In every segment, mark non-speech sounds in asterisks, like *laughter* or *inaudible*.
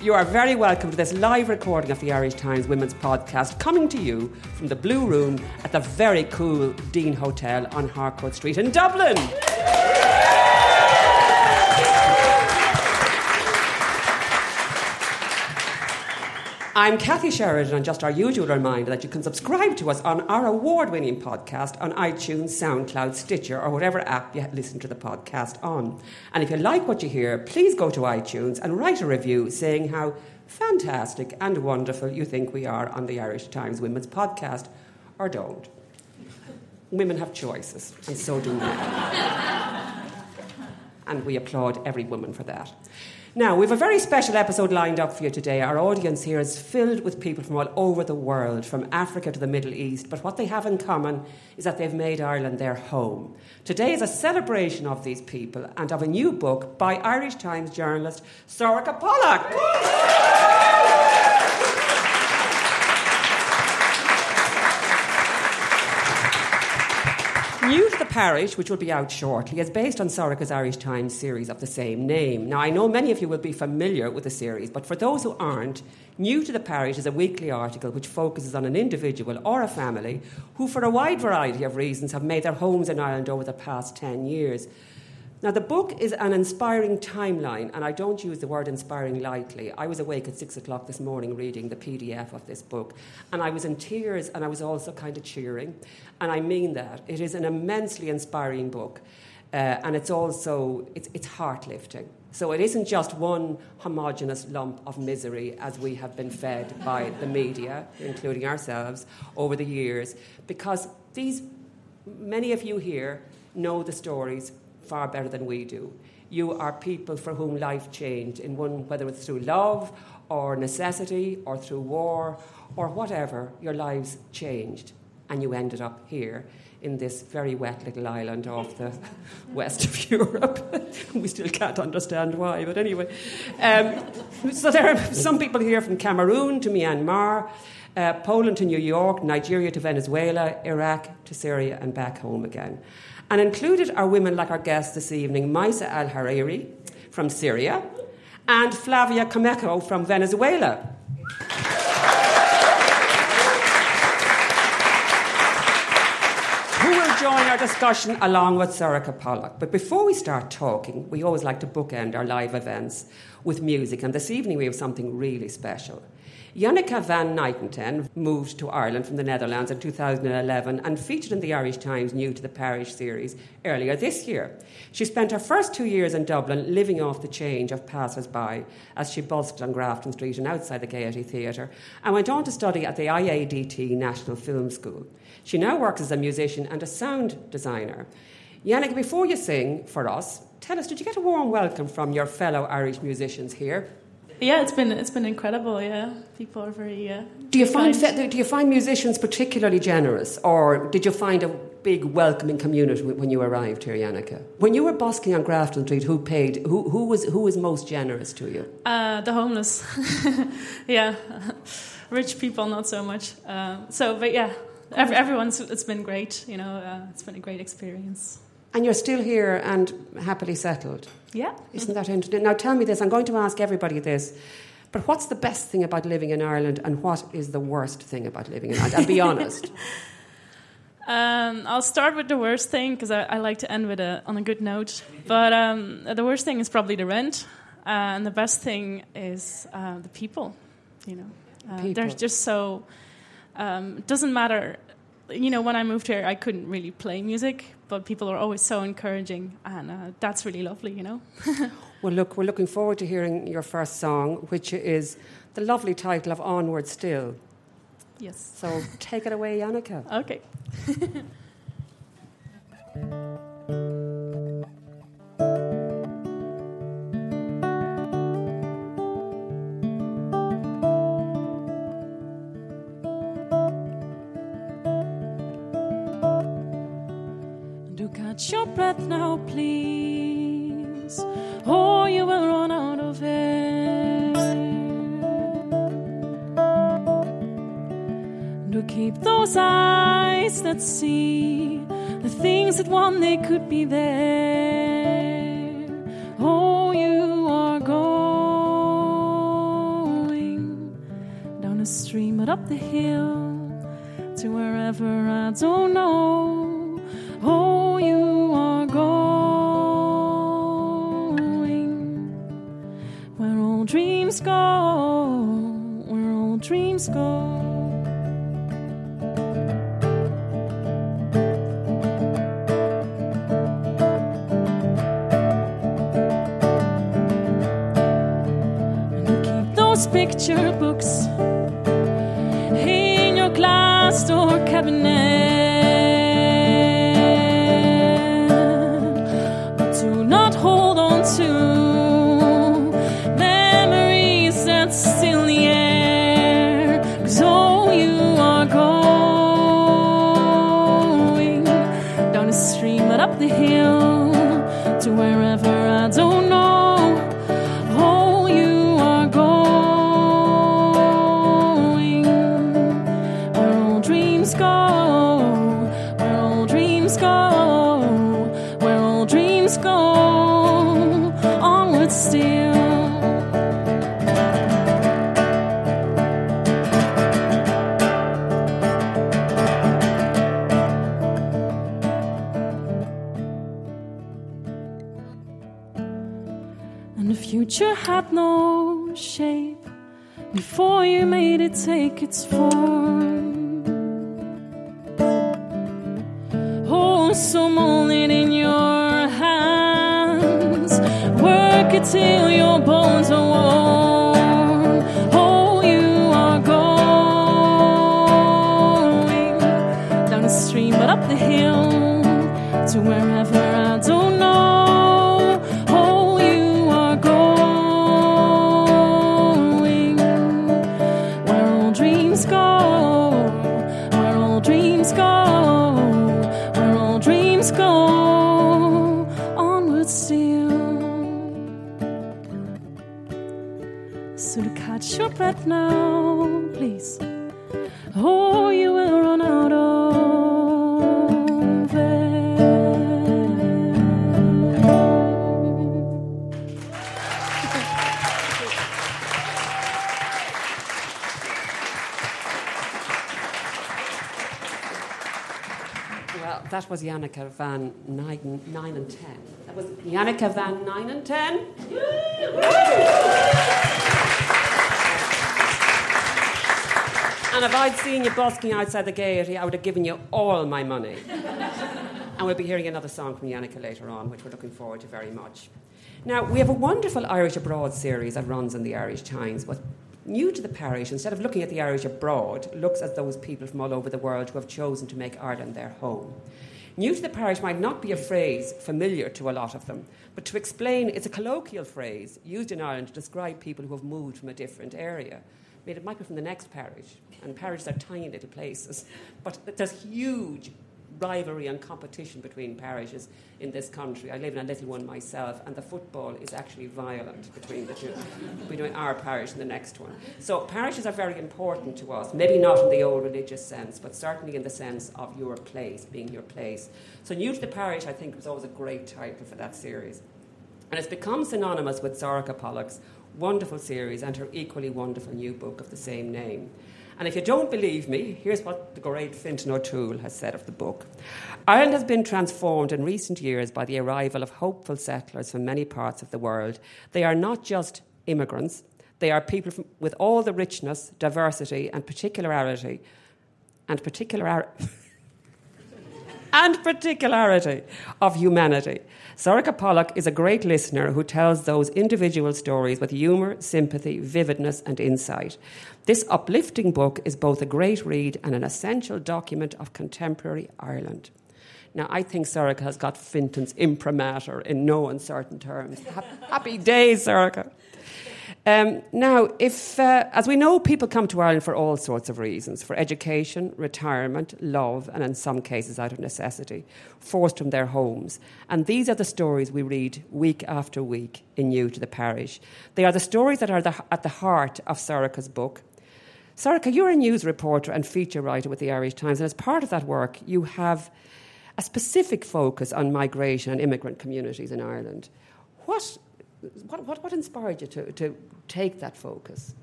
You are very welcome to this live recording of the Irish Times Women's Podcast, coming to you from the Blue Room at the very cool Dean Hotel on Harcourt Street in Dublin. I'm Kathy Sheridan, and just our usual reminder that you can subscribe to us on our award winning podcast on iTunes, SoundCloud, Stitcher, or whatever app you listen to the podcast on. And if you like what you hear, please go to iTunes and write a review saying how fantastic and wonderful you think we are on the Irish Times Women's Podcast, or don't. Women have choices, and so do men. *laughs* and we applaud every woman for that. Now, we have a very special episode lined up for you today. Our audience here is filled with people from all over the world, from Africa to the Middle East, but what they have in common is that they've made Ireland their home. Today is a celebration of these people and of a new book by Irish Times journalist Sorcha Pollak. New to the Parish, which will be out shortly, is based on Sorcha's Irish Times series of the same name. Now, I know many of you will be familiar with the series, but for those who aren't, New to the Parish is a weekly article which focuses on an individual or a family who, for a wide variety of reasons, have made their homes in Ireland over the past 10 years. Now, the book is an inspiring timeline, and I don't use the word inspiring lightly. I was awake at six o'clock this morning reading the PDF of this book, and I was in tears and I was also kind of cheering. And I mean that. It is an immensely inspiring book, uh, and it's also it's, it's heart lifting. So it isn't just one homogenous lump of misery as we have been fed by the media, including ourselves, over the years, because these many of you here know the stories far better than we do. You are people for whom life changed in one, whether it's through love or necessity or through war or whatever, your lives changed and you ended up here in this very wet little island off the *laughs* west of Europe. *laughs* we still can't understand why, but anyway. Um, so there are some people here from Cameroon to Myanmar, uh, Poland to New York, Nigeria to Venezuela, Iraq to Syria, and back home again. And included are women like our guest this evening, Maisa Al Hariri from Syria and Flavia Camejo from Venezuela. Who will join our discussion along with Sorcha Pollak. But before we start talking, we always like to bookend our live events with music, and this evening we have something really special. Janneke van Nijnanten moved to Ireland from the Netherlands in 2011 and featured in the Irish Times New to the Parish series earlier this year. She spent her first two years in Dublin living off the change of passers by as she busked on Grafton Street and outside the Gaiety Theatre and went on to study at the IADT National Film School. She now works as a musician and a sound designer. Janneke, before you sing for us, tell us, did you get a warm welcome from your fellow Irish musicians here? Yeah, it's been it's been incredible. Yeah, people are very. Uh, Do you find kind. do you find musicians particularly generous, or did you find a big welcoming community when you arrived here, Janneke? When you were busking on Grafton Street, who paid? Who who was who was most generous to you? Uh, the homeless. *laughs* yeah, rich people not so much. Uh, so, but yeah, every, everyone's it's been great. You know, uh, it's been a great experience. And you're still here and happily settled. Yeah. Isn't that interesting? Now tell me this. I'm going to ask everybody this. But what's the best thing about living in Ireland, and what is the worst thing about living in Ireland? And be *laughs* honest. Um, I'll start with the worst thing because I, I, like to end with a on a good note. But um, the worst thing is probably the rent, uh, and the best thing is uh, the people. You know, uh, People. they're just so. Um, it doesn't matter. You know, when I moved here, I couldn't really play music, but people are always so encouraging, and uh, that's really lovely. You know. *laughs* Well, look, we're looking forward to hearing your first song, which is the lovely title of Onward Still. Yes. So take it away, Janneke. Okay. *laughs* breath now, please, or you will run out of air. Do keep those eyes that see the things that one day could be there. Oh, you are going down the stream, but up the hill to wherever I don't know. Dreams go, where all dreams go. Keep those picture books in your glass door cabinet. But do not hold on to Future had no shape before you made it take its form. Oh, so mold it in your hands, work it till your bones are warm. Oh, you are going down the stream, but up the hill to wherever breath now, please. Oh, you will run out of air. Well, that was Janneke van 9, nine and 10. That was Janneke van Nijnanten. And if I'd seen you busking outside the gate, I would have given you all my money. and we'll be hearing another song from Janneke later on, which we're looking forward to very much. Now, we have a wonderful Irish Abroad series that runs in the Irish Times, but new to the parish, instead of looking at the Irish abroad, looks at those people from all over the world who have chosen to make Ireland their home. New to the parish might not be a phrase familiar to a lot of them, but to explain, it's a colloquial phrase used in Ireland to describe people who have moved from a different area. I mean, it might be from the next parish, and parishes are tiny little places, but there's huge rivalry and competition between parishes in this country. I live in a little one myself, and the football is actually violent between the two, *laughs* between our parish and the next one. So parishes are very important to us. Maybe not in the old religious sense, but certainly in the sense of your place, being your place. So new to the parish, I think, was always a great title for that series. And it's become synonymous with Sorcha Pollak's wonderful series and her equally wonderful new book of the same name. And if you don't believe me, here's what the great Fintan O'Toole has said of the book. Ireland has been transformed in recent years by the arrival of hopeful settlers from many parts of the world. They are not just immigrants, they are people from, with all the richness, diversity, and particularity, and particular. *laughs* and particularity of humanity. Sorcha Pollak is a great listener who tells those individual stories with humour, sympathy, vividness, and insight. This uplifting book is both a great read and an essential document of contemporary Ireland. Now, I think Sorcha has got Fintan's imprimatur in no uncertain terms. Happy days, Sorcha. Um, now, if, uh, as we know, people come to Ireland for all sorts of reasons for education, retirement, love, and in some cases out of necessity, forced from their homes. And these are the stories we read week after week in New to the Parish. They are the stories that are the, at the heart of Sorcha's book. Sorcha, you're a news reporter and feature writer with the Irish Times, and as part of that work, you have a specific focus on migration and immigrant communities in Ireland. What what, what, what inspired you to, to take that focus?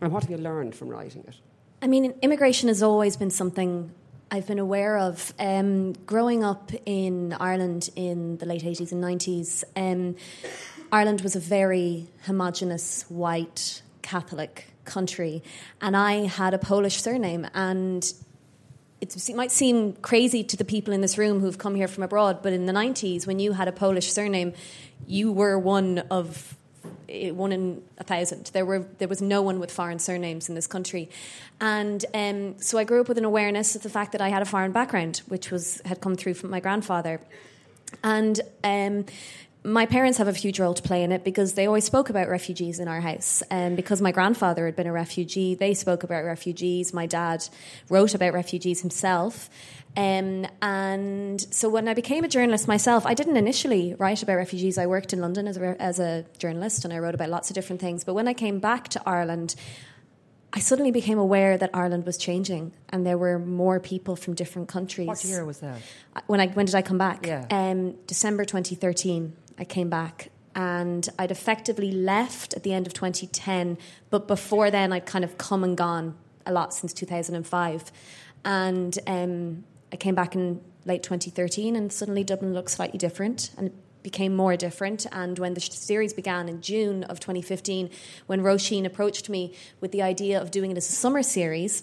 And what have you learned from writing it? I mean, immigration has always been something I've been aware of. Um, growing up in Ireland in the late 80s and 90s, um, Ireland was a very homogenous, white, Catholic country, and I had a Polish surname, and it might seem crazy to the people in this room who've come here from abroad, but in the 90s, when you had a Polish surname, you were one of eh, one in a thousand. There were there was no one with foreign surnames in this country, and um, so I grew up with an awareness of the fact that I had a foreign background, which was had come through from my grandfather, and. Um, my parents have a huge role to play in it because they always spoke about refugees in our house. And um, because my grandfather had been a refugee, they spoke about refugees. My dad wrote about refugees himself. Um, and so when I became a journalist myself, I didn't initially write about refugees. I worked in London as a, as a journalist and I wrote about lots of different things. But when I came back to Ireland, I suddenly became aware that Ireland was changing and there were more people from different countries. What year was that? When, I, when did I come back? Yeah. Um, December 2013, I came back and I'd effectively left at the end of 2010, but before then I'd kind of come and gone a lot since 2005. And um, I came back in late 2013, and suddenly Dublin looked slightly different and became more different. And when the series began in June of 2015, when Roisin approached me with the idea of doing it as a summer series,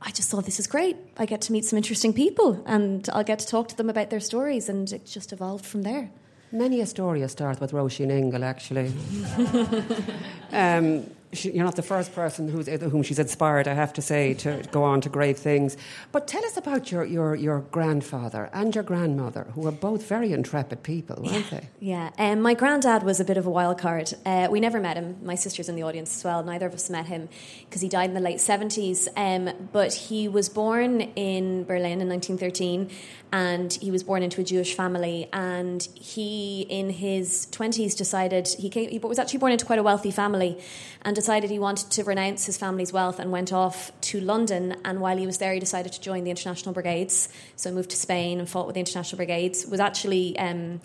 I just thought this is great. I get to meet some interesting people and I'll get to talk to them about their stories, and it just evolved from there. Many a story starts with Roisin Ingle, actually. *laughs* um, she, you're not the first person whom she's inspired, I have to say, to go on to great things. But tell us about your, your, your grandfather and your grandmother, who were both very intrepid people, weren't yeah. they? Yeah. Um, my granddad was a bit of a wild card. Uh, we never met him. My sister's in the audience as well. Neither of us met him because he died in the late 70s. Um, but he was born in Berlin in 1913 and he was born into a Jewish family. And he, in his 20s, decided he, came, he was actually born into quite a wealthy family and decided he wanted to renounce his family's wealth and went off to London. And while he was there, he decided to join the International Brigades. So he moved to Spain and fought with the International Brigades. Was actually um,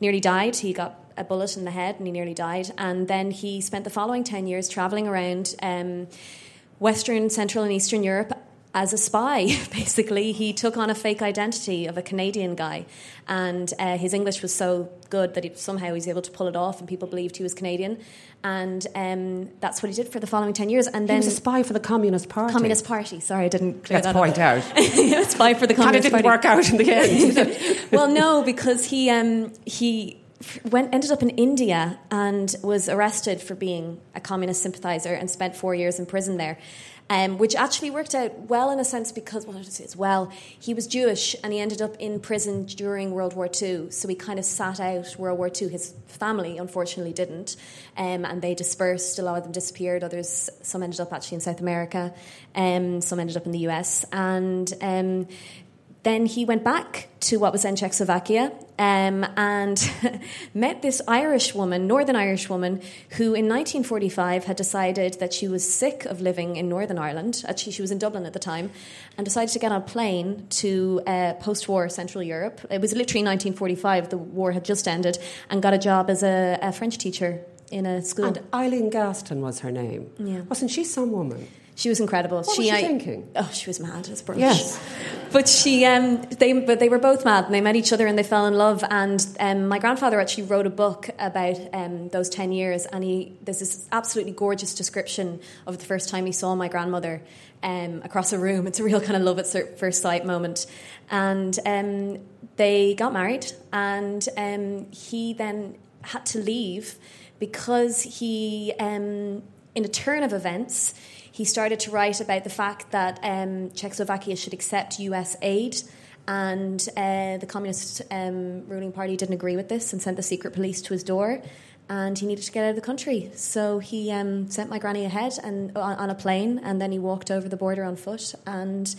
nearly died. He got a bullet in the head and he nearly died. And then he spent the following 10 years traveling around. Um, Western, Central, and Eastern Europe as a spy, *laughs* basically. He took on a fake identity of a Canadian guy, and uh, his English was so good that he, somehow he was able to pull it off, and people believed he was Canadian. And um, that's what he did for the following 10 years. And he then was a spy for the Communist Party. Communist Party. Sorry, I didn't clear Let's that point up. out. *laughs* spy for the Kind of Communist didn't Party. work out in the end. *laughs* well, no, because he um, he went ended up in India and was arrested for being a communist sympathizer and spent four years in prison there. Um, which actually worked out well in a sense because, well, I say well, he was Jewish and he ended up in prison during World War II. So he kind of sat out World War II. His family, unfortunately, didn't. Um, and they dispersed. A lot of them disappeared. Others, some ended up actually in South America. Um, some ended up in the US. And um, then he went back to what was then Czechoslovakia um, and *laughs* met this Irish woman, Northern Irish woman, who in 1945 had decided that she was sick of living in Northern Ireland. Actually, she was in Dublin at the time, and decided to get on a plane to uh, post war Central Europe. It was literally 1945, the war had just ended, and got a job as a, a French teacher in a school. and Eileen Gaston was her name. Yeah. Wasn't she some woman? She was incredible. What she, was she I- thinking? Oh, she was mad as brunch. Yes. But she, um, they, but they were both mad, and they met each other, and they fell in love. And um, my grandfather actually wrote a book about um, those ten years, and he there's this absolutely gorgeous description of the first time he saw my grandmother um, across a room. It's a real kind of love at first sight moment, and um, they got married, and um, he then had to leave because he, um, in a turn of events, he started to write about the fact that um, Czechoslovakia should accept US aid. And uh, the Communist um, ruling party didn't agree with this and sent the secret police to his door. And he needed to get out of the country. So he um, sent my granny ahead and on, on a plane, and then he walked over the border on foot and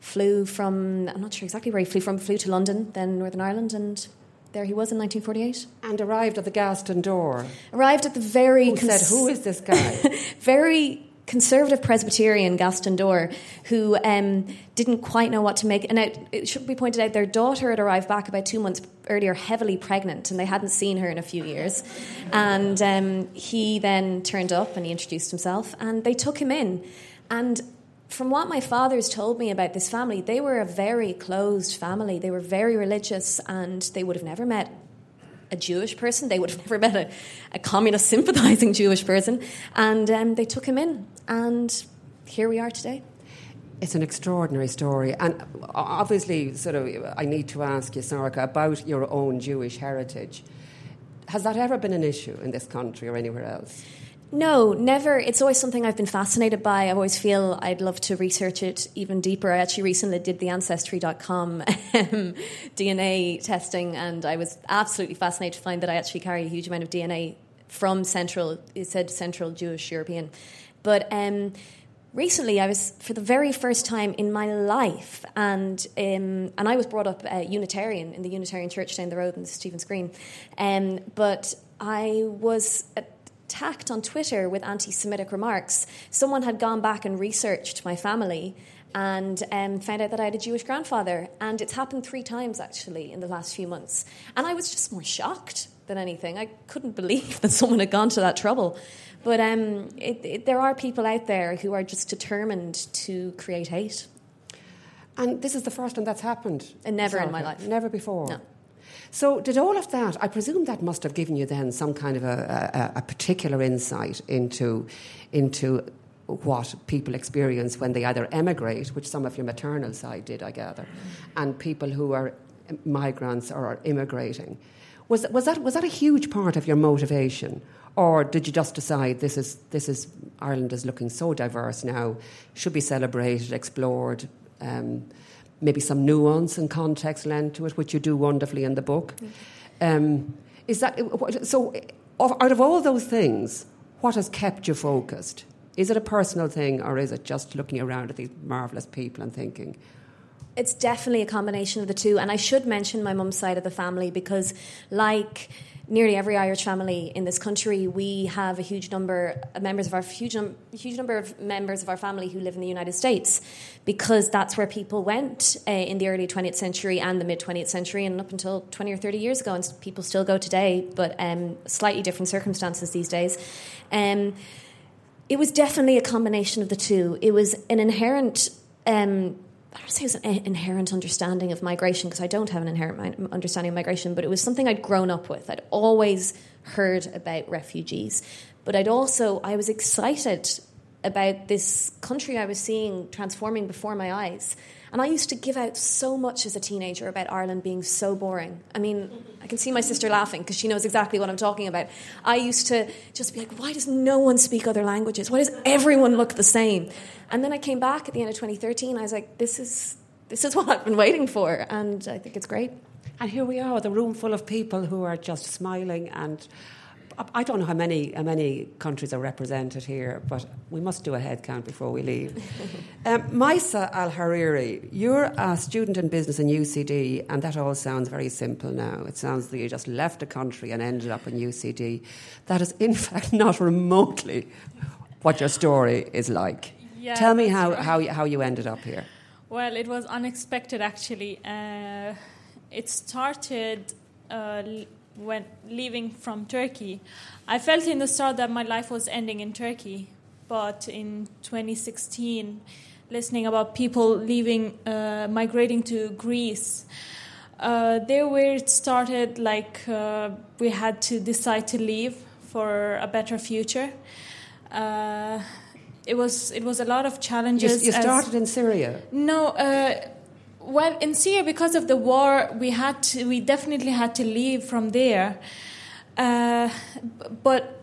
flew from, I'm not sure exactly where he flew from, flew to London, then Northern Ireland, and there he was in 1948. And arrived at the Gaston door. Arrived at the very Who said, Who is this guy? *laughs* very conservative Presbyterian Gaston Door who um, didn't quite know what to make. And it, it should be pointed out their daughter had arrived back about two months earlier, heavily pregnant, and they hadn't seen her in a few years. And um, he then turned up and he introduced himself, and they took him in. And from what my father's told me about this family, they were a very closed family. They were very religious, and they would have never met a Jewish person. They would have never met a, a communist sympathizing *laughs* Jewish person. And um, they took him in. And here we are today. It's an extraordinary story. And obviously, sort of, I need to ask you, Sorcha, about your own Jewish heritage. Has that ever been an issue in this country or anywhere else? No, never. It's always something I've been fascinated by. I always feel I'd love to research it even deeper. I actually recently did the Ancestry.com *laughs* um, DNA testing, and I was absolutely fascinated to find that I actually carry a huge amount of DNA from Central, it said Central Jewish European. But um, recently, I was, for the very first time in my life, and, um, and I was brought up uh, Unitarian in the Unitarian Church down the road in Stephen's Green. Um, but I was. Attacked on Twitter with anti Semitic remarks. Someone had gone back and researched my family and um, found out that I had a Jewish grandfather. And it's happened three times actually in the last few months. And I was just more shocked than anything. I couldn't *laughs* believe that someone had gone to that trouble. But um, it, it, there are people out there who are just determined to create hate. And this is the first time that's happened. And never in my life. Never before. No. So, did all of that? I presume that must have given you then some kind of a, a, a particular insight into into what people experience when they either emigrate, which some of your maternal side did, I gather, and people who are migrants or are immigrating. Was, was, that, was that a huge part of your motivation? Or did you just decide this is, this is Ireland is looking so diverse now, should be celebrated, explored, um, maybe some nuance and context lent to it, which you do wonderfully in the book? Um, is that so? Out of all those things, what has kept you focused? Is it a personal thing, or is it just looking around at these marvelous people and thinking, It's definitely a combination of the two. And I should mention my mum's side of the family because, like nearly every Irish family in this country, we have a huge number of members of our huge, num- huge number of members of our family who live in the United States because that's where people went uh, in the early 20th century and the mid 20th century and up until 20 or 30 years ago. And people still go today, but um, slightly different circumstances these days. Um, it was definitely a combination of the two. It was an inherent. Um, I don't say it was an inherent understanding of migration because I don't have an inherent understanding of migration, but it was something I'd grown up with. I'd always heard about refugees, but I'd also I was excited about this country I was seeing transforming before my eyes. And I used to give out so much as a teenager about Ireland being so boring. I mean, I can see my sister laughing because she knows exactly what I'm talking about. I used to just be like, why does no one speak other languages? Why does everyone look the same? And then I came back at the end of 2013. I was like, this is this is *laughs* what I've been waiting for, and I think it's great. And here we are, the room full of people who are just smiling and. I don't know how many how many countries are represented here, but we must do a head count before we leave. *laughs* um, Maisa Al Hariri, you're a student in business in UCD, and that all sounds very simple now. It sounds that you just left the country and ended up in UCD. That is, in *laughs* fact, not remotely what your story is like. Yeah, Tell me how, right. how, you- how you ended up here. Well, it was unexpected actually. Uh, it started uh, l- when leaving from Turkey. I felt in the start that my life was ending in Turkey, But in 2016, listening about people leaving, uh, migrating to Greece. Uh, there where it started, like uh, we had to decide to leave for a better future. Uh, it was it was a lot of challenges. you as- started in Syria. no, uh, well, in Syria, because of the war, we had to, we definitely had to leave from there. Uh, but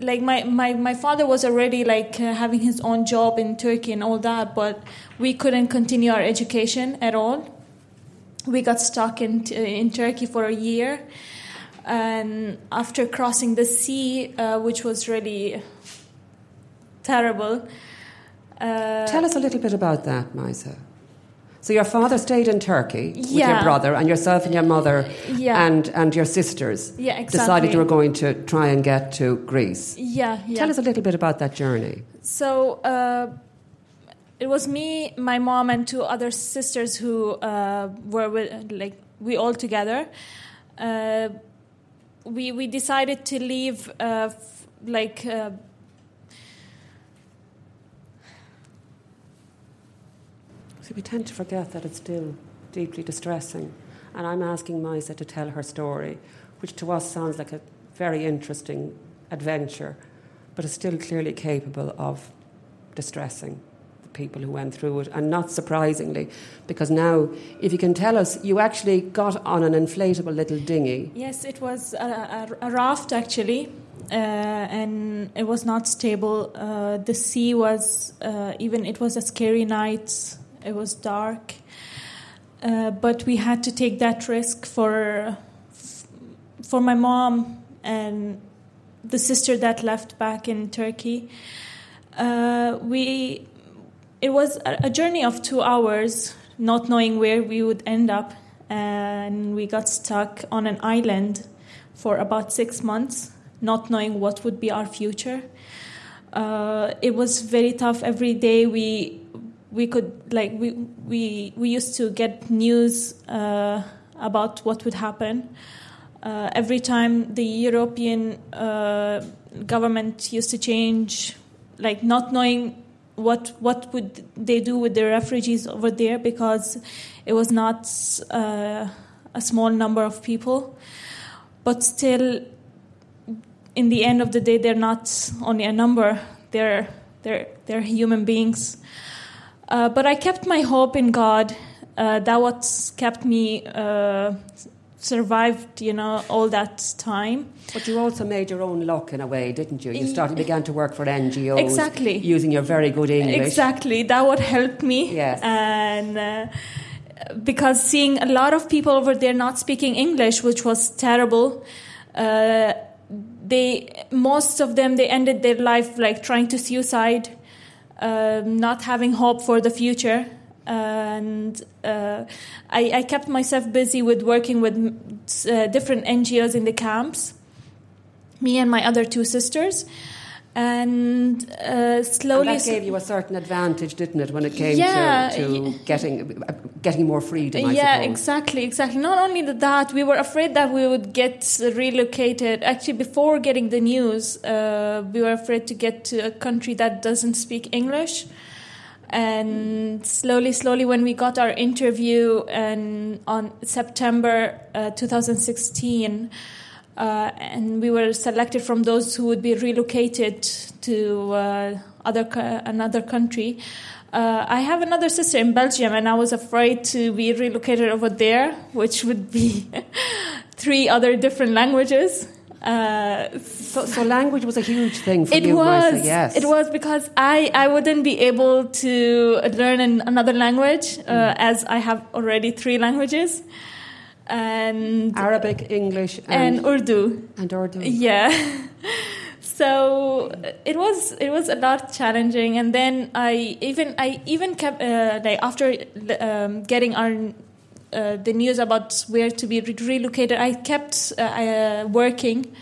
like my, my, my father was already like uh, having his own job in Turkey and all that, but we couldn't continue our education at all. We got stuck in in Turkey for a year, and after crossing the sea, uh, which was really terrible. Uh, Tell us a little bit about that, Maisa. So your father stayed in Turkey with your brother, and yourself and your mother Yeah. and, and your sisters Yeah, decided you were going to try and get to Greece. yeah, yeah. Tell us a little bit about that journey. So uh, it was me, my mom, and two other sisters who uh, were with, like we all together. Uh, we we decided to leave uh, f- like. Uh, See, we tend to forget that it's still deeply distressing. And I'm asking Maisa to tell her story, which to us sounds like a very interesting adventure, but is still clearly capable of distressing the people who went through it. And not surprisingly, because now, if you can tell us, you actually got on an inflatable little dinghy. yes, it was a, a, a raft actually. Uh, and it was not stable. Uh, the sea was uh, even. It was a scary night. It was dark, uh, but we had to take that risk for for my mom and the sister that left back in Turkey. Uh, we it was a, journey of two hours, not knowing where we would end up, and we got stuck on an island for about six months, not knowing what would be our future. Uh, it was very tough. Every day we we could like we we we used to get news uh, about what would happen. Uh, every time the European uh, government used to change, like not knowing what what would they do with the refugees over there because it was not uh, a small number of people, but still, in the end of the day, they're not only a number; they're they're they're human beings. Uh, but I kept my hope in God. Uh, that what kept me uh, survived, you know, all that time. But you also made your own luck in a way, didn't you? You started began to work for NGOs, Exactly. using your very good English. Exactly, that would help me. Yes. And uh, because seeing a lot of people over there not speaking English, which was terrible, uh, they most of them they ended their life like trying to suicide, um, not having hope for the future. And uh, I, I kept myself busy with working with uh, different NGOs in the camps me and my other two sisters. And uh, slowly, And that gave you a certain advantage, didn't it, when it came Yeah, to, to getting getting more freedom? I yeah, suppose. exactly, exactly. Not only that, we were afraid that we would get relocated. Actually, before getting the news, uh, we were afraid to get to a country that doesn't speak English. And slowly, slowly, when we got our interview, and on September uh, 2016, uh, and we were selected from those who would be relocated to uh, other co- another country. Uh, I have another sister in Belgium, and I was afraid to be relocated over there, which would be *laughs* three other different languages. Uh, So, so language was a huge thing for it you, was. Martha, yes. It was because I, I wouldn't be able to learn an, another language uh, as I have already three languages, and Arabic, English, and and, Urdu. and Urdu. Yeah. *laughs* so it was it was a lot challenging, and then I even I even kept uh, like after um, getting our uh, the news about where to be relocated, I kept uh, uh, working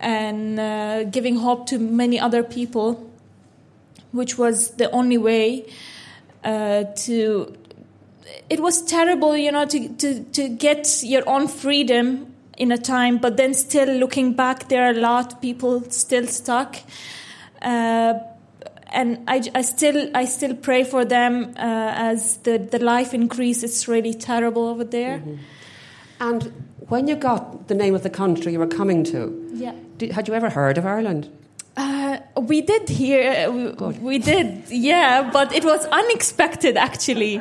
and uh, giving hope to many other people, which was the only way uh, to. It was terrible, you know, to, to, to get your own freedom in a time, but then still looking back, there are a lot of people still stuck. Uh, and I, I still I still pray for them uh, as the, the life increase is really terrible over there. And when you got the name of the country you were coming to, Yeah. did, had you ever heard of Ireland? Uh, we did hear, uh, we, we did, yeah, but it was unexpected actually.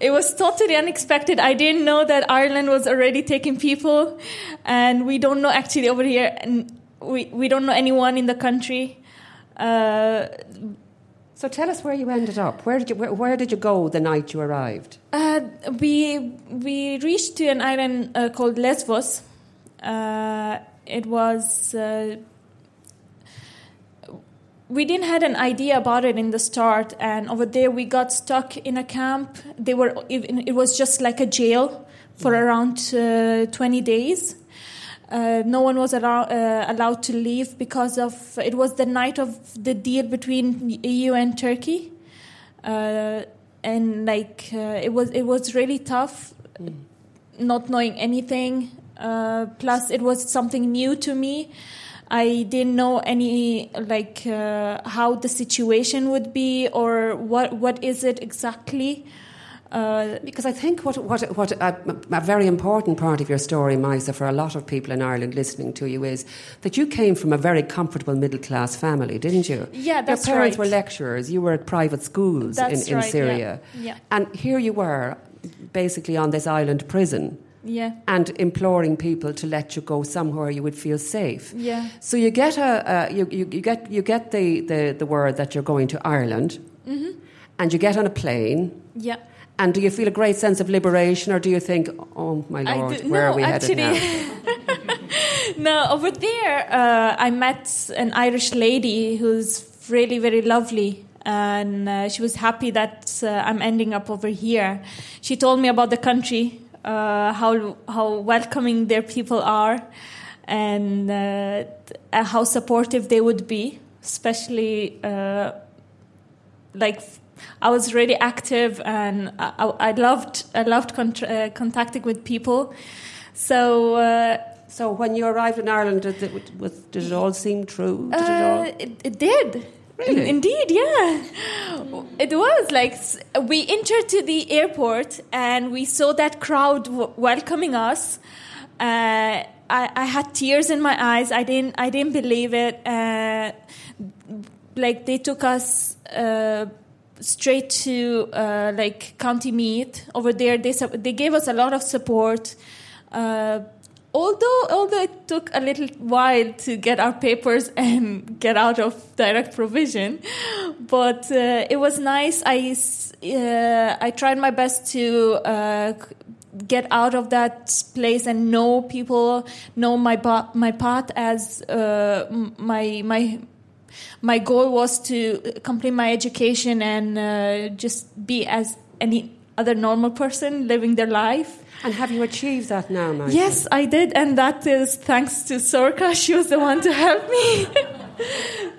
It was totally unexpected. I didn't know that Ireland was already taking people, and we don't know actually over here, and we, we don't know anyone in the country. Uh, So tell us where you ended up. Where did you where, where did you go the night you arrived? Uh, we we reached to an island uh, called Lesbos. Uh, it was uh, we didn't had an idea about it in the start, and over there we got stuck in a camp. They were it was just like a jail for around uh, twenty days. Uh, no one was allow, uh, allowed to leave because of it was the night of the deal between EU and Turkey, uh, and like uh, it was it was really tough, not knowing anything. Uh, plus, it was something new to me. I didn't know any like uh, how the situation would be or what what is it exactly. Uh, Because I think what, what, what a, a very important part of your story, Maisa, for a lot of people in Ireland listening to you is that you came from a very comfortable middle class family, didn't you? Yeah, that's right. Your parents right. were lecturers, you were at private schools That's in, in right, yeah. Syria. Yeah. And here you were, basically on this island prison. Yeah. And imploring people to let you go somewhere you would feel safe. Yeah. So you get a, a you, you, you get you get the, the, the word that you're going to Ireland, and you get on a plane, Yeah. and do you feel a great sense of liberation, or do you think, oh my lord, do- where no, are we actually, headed now? *laughs* no, over there, uh, I met an Irish lady who's really, very lovely. And uh, she was happy that uh, I'm ending up over here. She told me about the country, uh, how how welcoming their people are, and uh, uh, how supportive they would be. Especially, uh, like I was really active, and I, I loved I loved cont- uh, contacting with people. So. Uh, so when you arrived in Ireland, did it, did it all seem true? Did it all? Uh, it, it did. Really? In- Indeed, yeah. It was like we entered to the airport and we saw that crowd w- welcoming us. Uh, I, I had tears in my eyes. I didn't. I didn't believe it. Uh, like they took us uh, straight to uh, like County Meath over there. They they gave us a lot of support. Although although it took a little while to get our papers *laughs* and get out of direct provision, but uh, it was nice. I uh, I tried my best to. Uh, get out of that place and know people know my my path as uh, my my my goal was to complete my education and uh, just be as any other normal person living their life. And have you achieved that now, Maisa? Yes, I did, and that is thanks to Sorcha. She was the one to help me.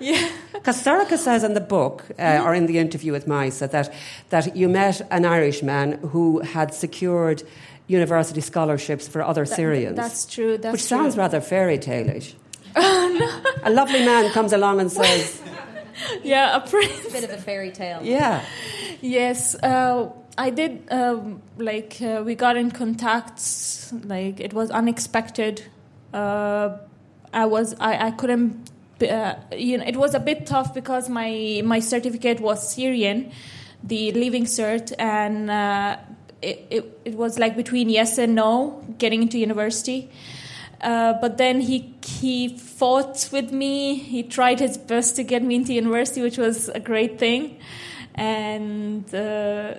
*laughs* yeah. Because Sorcha says in the book, uh, or in the interview with Maisa, that, that you met an Irishman who had secured university scholarships for other Syrians. That's true. That's which true. sounds rather fairy tale-ish. *laughs* A lovely man comes along and says, *laughs* yeah, a prince. Bit of a fairy tale. yeah. Yes, uh, I did. Um, like uh, we got in contacts. Like it was unexpected. Uh, I was. I. I couldn't. Uh, you know, it was a bit tough because my my certificate was Syrian, the leaving cert, and uh, it, it it was like between yes and no getting into university. Uh, but then he he fought with me. He tried his best to get me into university, which was a great thing. And uh,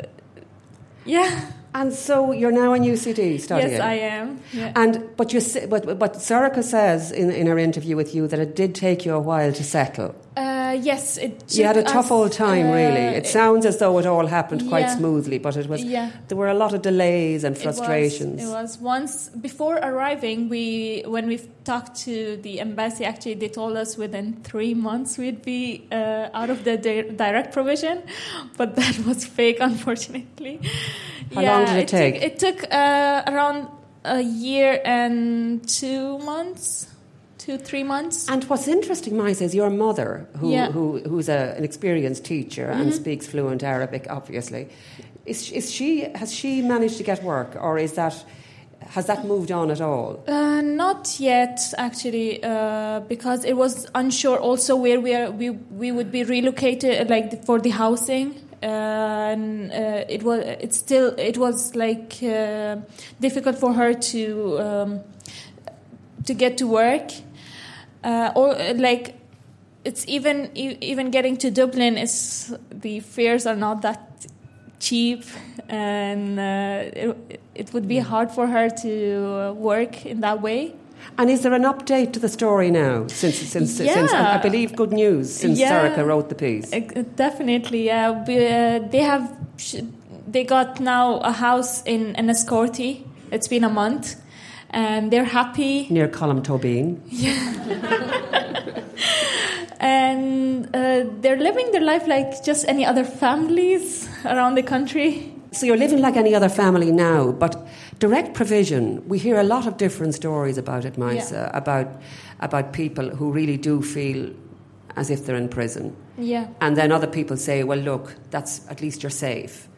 yeah, And so you're now in UCD studying. yes, I am. Yeah. And but you but but Sorcha says in in her interview with you that it did take you a while to settle. Uh, yes, it. You had a tough old time, uh, really. It sounds as though it all happened quite Yeah. smoothly, but it was Yeah. there were a lot of delays and It was- frustrations. It was, once before arriving. We when we talked to the embassy, actually they told us within three months we'd be uh, out of the di- direct provision, *laughs* but that was fake, unfortunately. How long did it took- take? it took uh, around a year and two months. Two three months. And what's interesting, Maisa, is your mother, who, Yeah. who who's a, an experienced teacher and speaks fluent Arabic, obviously. Is, is she has she managed to get work, or is that has that moved on at all? Uh, not yet, actually, uh, because it was unsure also where we are, we we would be relocated, like for the housing. Uh, and uh, it was it's still it was like uh, difficult for her to um, to get to work, uh, or uh, like it's even even getting to Dublin is the fares are not that cheap, and uh, it, it would be hard for her to work in that way. And is there an update to the story now? Since since, since I believe good news since Yeah. Sorcha wrote the piece. Uh, Definitely, yeah. Uh, they have they got now a house in Enniscorthy. It's been a month, and they're happy. Near Colum Tobin. Yeah. *laughs* And uh, they're living their life like just any other families around the country. So you're living like any other family now, but direct provision, we hear a lot of different stories about it, Maisa, Yeah. about, about people who really do feel as if they're in prison. Yeah. And then other people say, well, look, that's at least you're safe.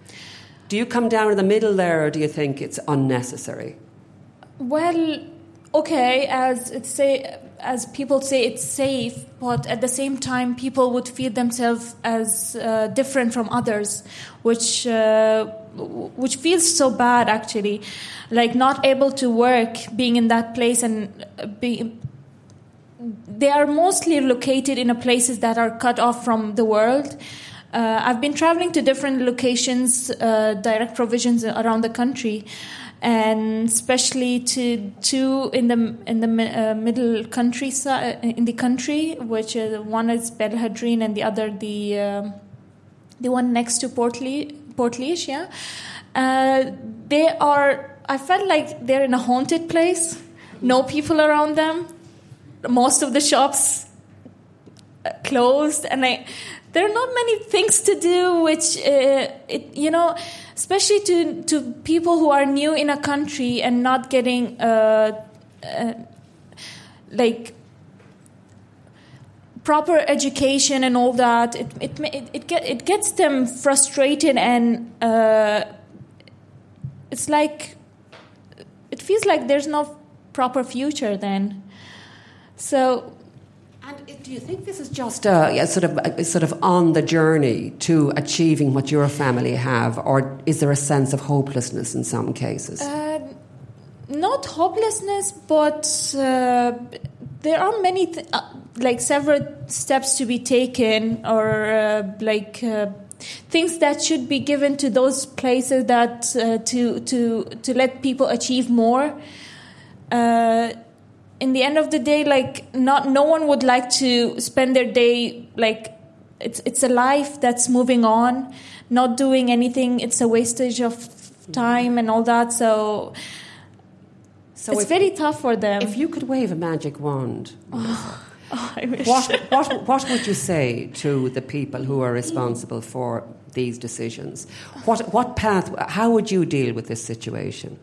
Do you come down in the middle there, or do you think it's unnecessary? Well, okay, as it say, as people say, it's safe, but at the same time, people would feel themselves as uh, different from others, which uh, which feels so bad actually, like not able to work, being in that place and uh, being. They are mostly located in places that are cut off from the world. Uh, I've been traveling to different locations, uh, direct provisions around the country, and especially to two in the in the uh, middle countryside in the country, which uh, one is Belhadrine and the other the um the one next to Portlaoise. Yeah, uh, they are. I felt like they're in a haunted place. No people around them. Most of the shops uh, closed, and I. There are not many things to do, which uh, it, you know, especially to to people who are new in a country and not getting uh, uh, like proper education and all that. It it it it, get, it gets them frustrated and uh, it's like it feels like there's no proper future then. So And do you think this is just a, a sort of a, sort of on the journey to achieving what your family have, or is there a sense of hopelessness in some cases? Uh, not hopelessness, but uh, there are many, th- uh, like several steps to be taken, or uh, like uh, things that should be given to those places that uh, to to to let people achieve more. Uh, in the end of the day, like not no one would like to spend their day like it's it's a life that's moving on, not doing anything. It's a wastage of time and all that. So. So it's if- very tough for them. If you could wave a magic wand, *laughs* oh, I wish. what, what, what would you say to the people who are responsible for these decisions? What, what path, how would you deal with this situation?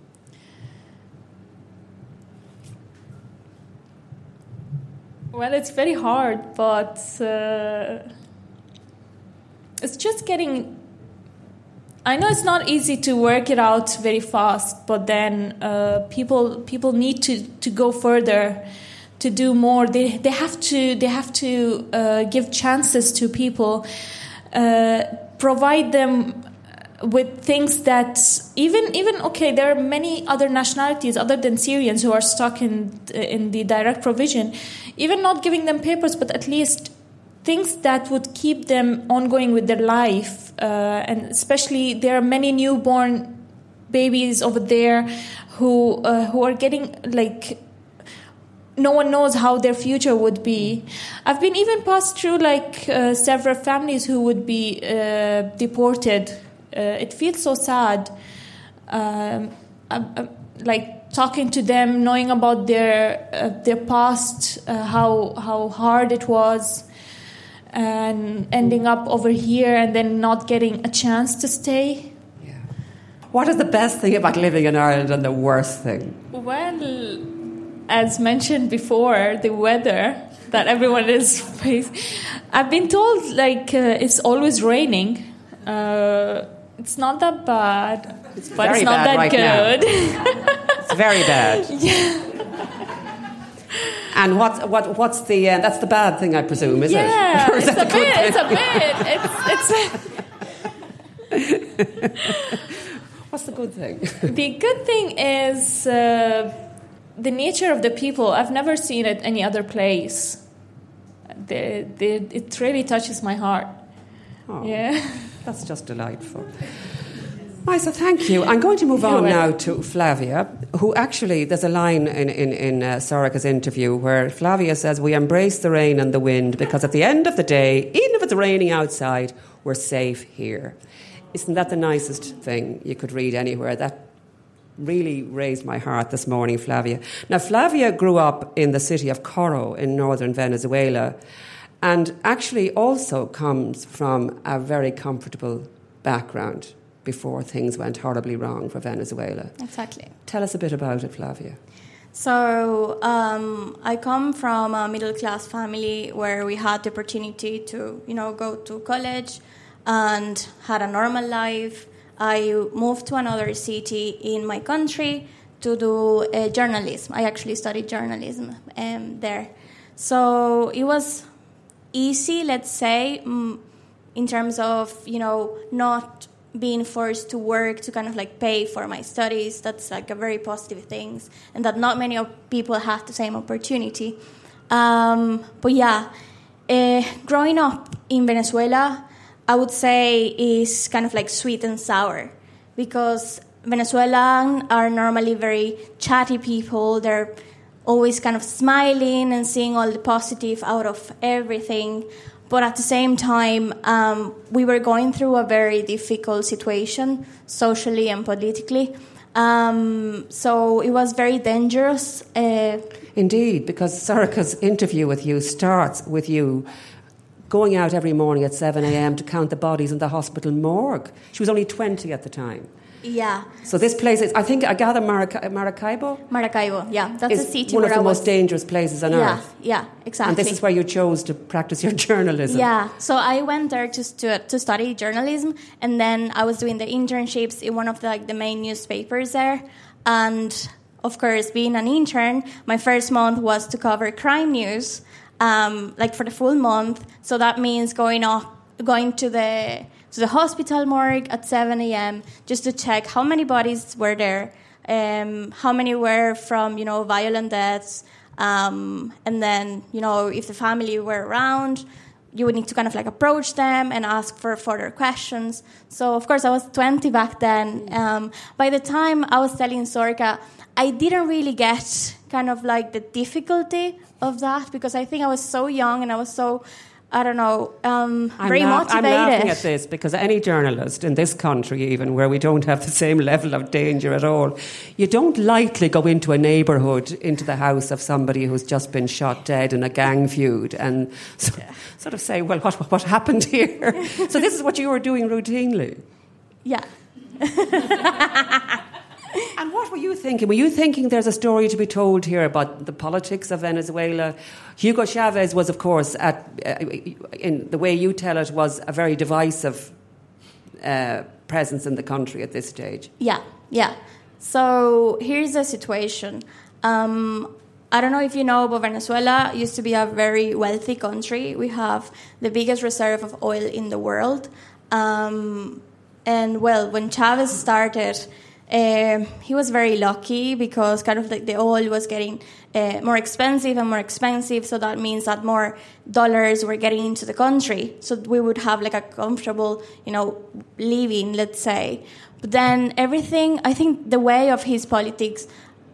Well, it's very hard, but uh, it's just getting. I know it's not easy to work it out very fast, but then uh, people people need to, to go further, to do more. They they have to they have to uh, give chances to people, uh, provide them with things that even even okay there are many other nationalities other than Syrians who are stuck in in the direct provision even not giving them papers but at least things that would keep them ongoing with their life uh, and especially there are many newborn babies over there who uh, who are getting like no one knows how their future would be. I've been even passed through like uh, several families who would be uh, deported. Uh, it feels so sad. Um, I'm, I'm, like talking to them, knowing about their uh, their past, uh, how how hard it was, and ending up over here and then not getting a chance to stay. Yeah. What is the best thing about living in Ireland and the worst thing? Well, as mentioned before, the weather that everyone *laughs* is facing. I've been told like uh, it's always raining. It's not that bad, It's but it's not that right good. *laughs* It's very bad. *laughs* Yeah. And what's what what's the uh, that's the bad thing I presume, is yeah, it? *laughs* Or is it's a that the good bit. It's a bit. It's it's. What's the good thing? The good thing is uh, the nature of the people. I've never seen it any other place. The, the, it really touches my heart. Oh, Yeah. That's just delightful. Isa, thank you. I'm going to move on now to Flavia, who actually, there's a line in, in, in uh, Sorcha's interview where Flavia says, We embrace the rain and the wind because at the end of the day, even if it's raining outside, we're safe here. Isn't that the nicest thing you could read anywhere? That really raised my heart this morning, Flavia. Now, Flavia grew up in the city of Coro in northern Venezuela and actually also comes from a very comfortable background before things went horribly wrong for Venezuela. Exactly. Tell us a bit about it, Flavia. So um, I come from a middle class family where we had the opportunity to, you know, go to college and had a normal life. I moved to another city in my country to do uh, journalism. I actually studied journalism um, there. So it was easy, let's say, mm, in terms of, you know, not being forced to work to kind of like pay for my studies. That's like a very positive thing, and that not many people have the same opportunity. Um, but yeah, uh, growing up in Venezuela, I would say is kind of like sweet and sour because Venezuelans are normally very chatty people. They're always kind of smiling and seeing all the positive out of everything. But at the same time, um, we were going through a very difficult situation socially and politically. Um, so it was very dangerous. Uh, Indeed, because Sorcha's interview with you starts with you going out every morning at 7 a.m. to count the bodies in the hospital morgue. She was only 20 at the time. Yeah, So this place is, I think, I gather Maraca- Maracaibo Maracaibo. Yeah, that's a city one of the most dangerous places on yeah, earth. yeah, exactly. And this is where you chose to practice your *laughs* journalism. Yeah, so I went there just to to study journalism, and then I was doing the internships in one of the, like the main newspapers there, and of course, being an intern, my first month was to cover crime news, um, like for the full month. So that means going off, going to the to the hospital morgue at 7 a.m. just to check how many bodies were there, um, how many were from you know violent deaths, um, and then you know if the family were around you would need to kind of like approach them and ask for further questions. So of course I was 20 back then. Um, by the time I was telling Sorcha, I didn't really get kind of like the difficulty of that because I think I was so young and I was so I don't know um, I'm, very laugh- I'm laughing at this because any journalist in this country, even where we don't have the same level of danger at all, you don't lightly go into a neighbourhood, into the house of somebody who's just been shot dead in a gang feud and *laughs* so, sort of say, well, what, what happened *laughs* here? so this is what you were doing routinely. Yeah. *laughs* *laughs* And what were you thinking? Were you thinking there's a story to be told here about the politics of Venezuela? Hugo Chavez was, of course, at, uh, in the way you tell it, was a very divisive uh, presence in the country at this stage. Yeah, yeah. So here's the situation. Um, I don't know if you know, but Venezuela used to be a very wealthy country. We have the biggest reserve of oil in the world. Um, and well, when Chavez started, um he was very lucky because kind of like the oil was getting uh, more expensive and more expensive. So that means that more dollars were getting into the country. So we would have like a comfortable, you know, living, let's say. But then everything, I think the way of his politics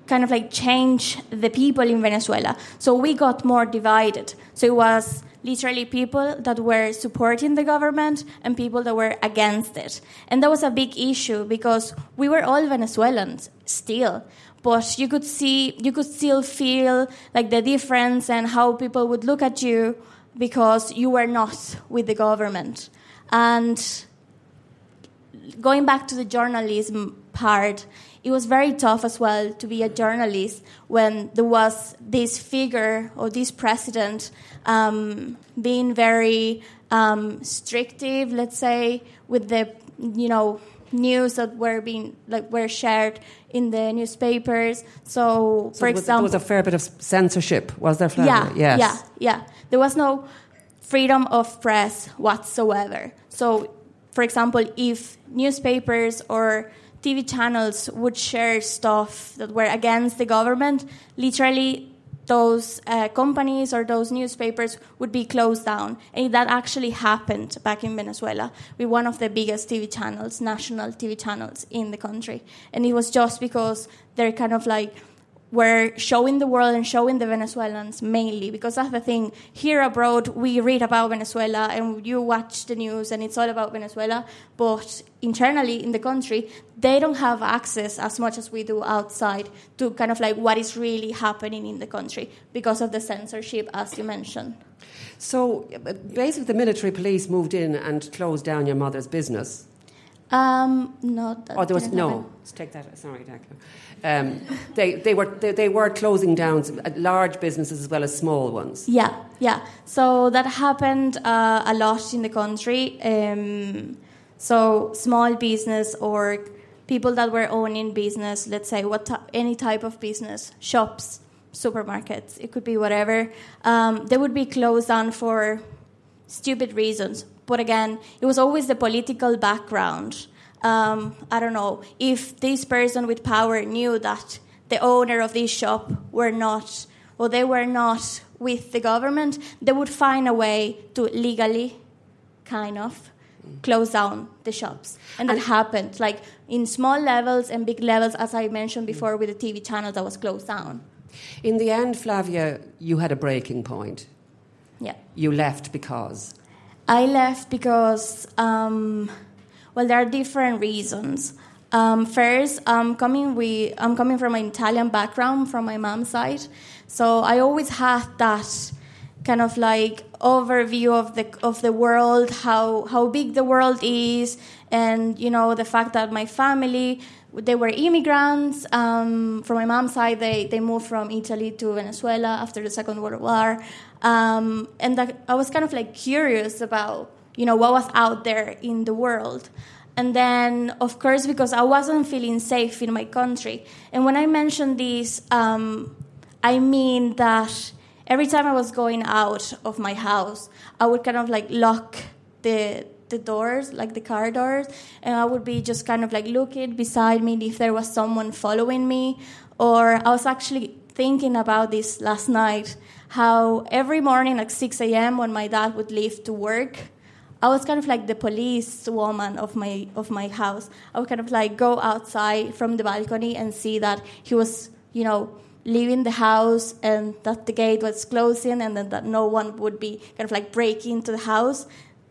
kind of like changed the people in Venezuela. So we got more divided. So it was literally people that were supporting the government and people that were against it. And that was a big issue because we were all Venezuelans still. But you could see, you could still feel like the difference and how people would look at you because you were not with the government. And going back to the journalism part, it was very tough as well to be a journalist when there was this figure or this president um, being very um, restrictive, let's say, with the you know news that were being like were shared in the newspapers. So, So for was, example, there was a fair bit of censorship, was there, Flavia? yeah, Yes. yeah, yeah. There was no freedom of press whatsoever. So, for example, if newspapers or TV channels would share stuff that were against the government, literally those uh, companies or those newspapers would be closed down. And that actually happened back in Venezuela with one of the biggest TV channels, national TV channels in the country. And it was just because they're kind of like, were showing the world and showing the Venezuelans mainly because that's the thing. Here abroad, we read about Venezuela and you watch the news and it's all about Venezuela, but internally in the country, they don't have access as much as we do outside to kind of like what is really happening in the country because of the censorship, as you mentioned. So basically, the military police moved in and closed down your mother's business. Um, not that Oh, there was no. happen. Let's take that. Sorry, Declan. Um, they they were they, they were closing down uh, large businesses as well as small ones. Yeah, yeah. So that happened uh, a lot in the country. Um, so small business or people that were owning business, let's say what any type of business, shops, supermarkets, it could be whatever. Um, they would be closed down for stupid reasons. But again, it was always the political background. Um, I don't know if this person with power knew that the owner of this shop were not, or they were not with the government, they would find a way to legally, kind of, close down the shops. And that happened, like in small levels and big levels, as I mentioned before, with the TV channel that was closed down. In the end, Flavia, you had a breaking point. Yeah. You left because. I left because, um, well, there are different reasons. Um, first, I'm coming with I'm coming from an Italian background from my mom's side, so I always had that kind of like overview of the of the world, how how big the world is, and you know the fact that my family they were immigrants um, from my mom's side. They they moved from Italy to Venezuela after the Second World War, um, and that, I was kind of like curious about you know what was out there in the world. And then, of course, because I wasn't feeling safe in my country. And when I mention this, um, I mean that every time I was going out of my house, I would kind of like lock the the doors, like the car doors, and I would be just kind of like looking beside me if there was someone following me. Or I was actually thinking about this last night, how every morning at 6 a.m. when my dad would leave to work, I was kind of like the police woman of my of my house. I would kind of like go outside from the balcony and see that he was, you know, leaving the house and that the gate was closing and then that no one would be kind of like breaking into the house.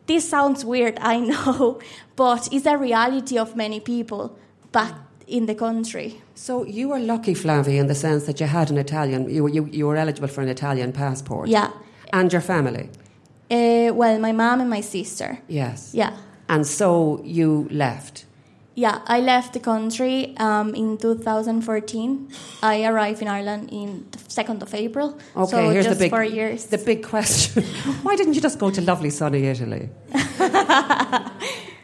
This sounds weird, I *laughs* know, but it's a reality of many people back in the country. So you were lucky, Flavia, in the sense that you had an Italian. You were you, you were eligible for an Italian passport. Yeah. And your family. Uh, well, my mom and my sister. Yes. Yeah. And so you left. Yeah, I left the country um, in 2014. I arrived in Ireland in the 2nd of April. Okay, so here's just the big four years. the big question. *laughs* Why didn't you just go to lovely sunny Italy? *laughs*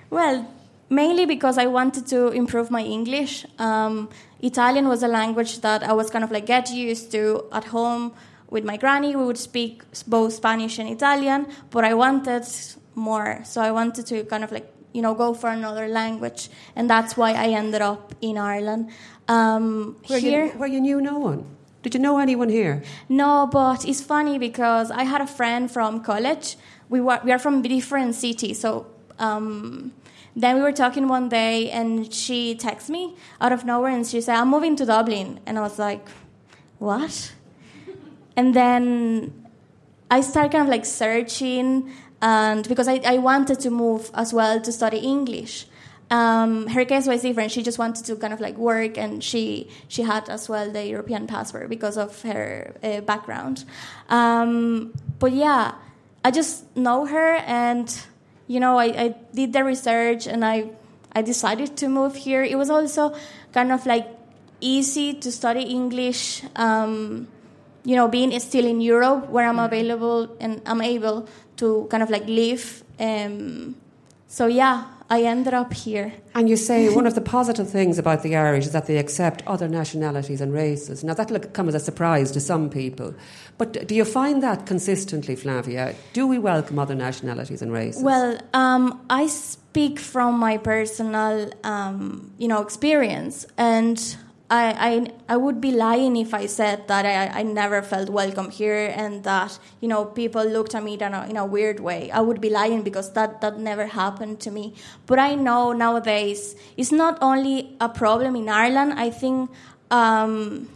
Well, mainly because I wanted to improve my English. Um, Italian was a language that I was kind of like get used to at home with my granny. We would speak both Spanish and Italian, but I wanted more. So I wanted to kind of like you know go for another language, and that's why I ended up in Ireland. Um, Where here, you, where you knew no one. Did you know anyone here? no, but it's funny because I had a friend from college. We were we are from different cities, so um, then we were talking one day, and she texted me out of nowhere, and she said, "I'm moving to Dublin," and I was like, "What?" And then I started kind of like searching, and because I, I wanted to move as well to study English. Um, her case was different. She just wanted to kind of like work, and she she had as well the European passport because of her uh, background. Um, but yeah, I just know her, and you know, I, I did the research, and I I decided to move here. It was also kind of like easy to study English. Um, you know, being still in Europe where I'm available and I'm able to kind of like live. Um, so yeah, I ended up here. And you say *laughs* one of the positive things about the Irish is that they accept other nationalities and races. Now, that'll come as a surprise to some people. But do you find that consistently, Flavia? Do we welcome other nationalities and races? Well, um, I speak from my personal, um, you know, experience. And I, I, I would be lying if I said that I, I never felt welcome here and that you know people looked at me in a, in a weird way. I would be lying because that, that never happened to me. But I know nowadays it's not only a problem in Ireland. I think um,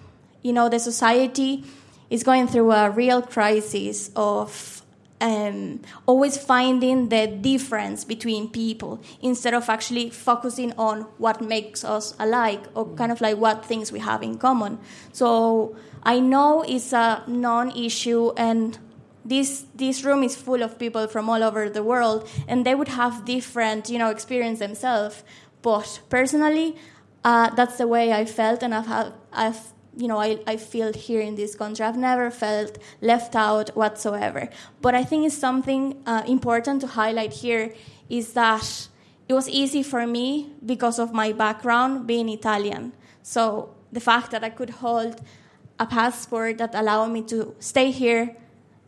you know the society is going through a real crisis of um, always finding the difference between people instead of actually focusing on what makes us alike or kind of like what things we have in common. So I know it's a non-issue and this this room is full of people from all over the world and they would have different you know experience themselves but personally uh, that's the way i felt and i've had, i've you know, I, I feel here in this country. I've never felt left out whatsoever. But I think it's something uh, important to highlight here is that it was easy for me because of my background being Italian. So the fact that I could hold a passport that allowed me to stay here,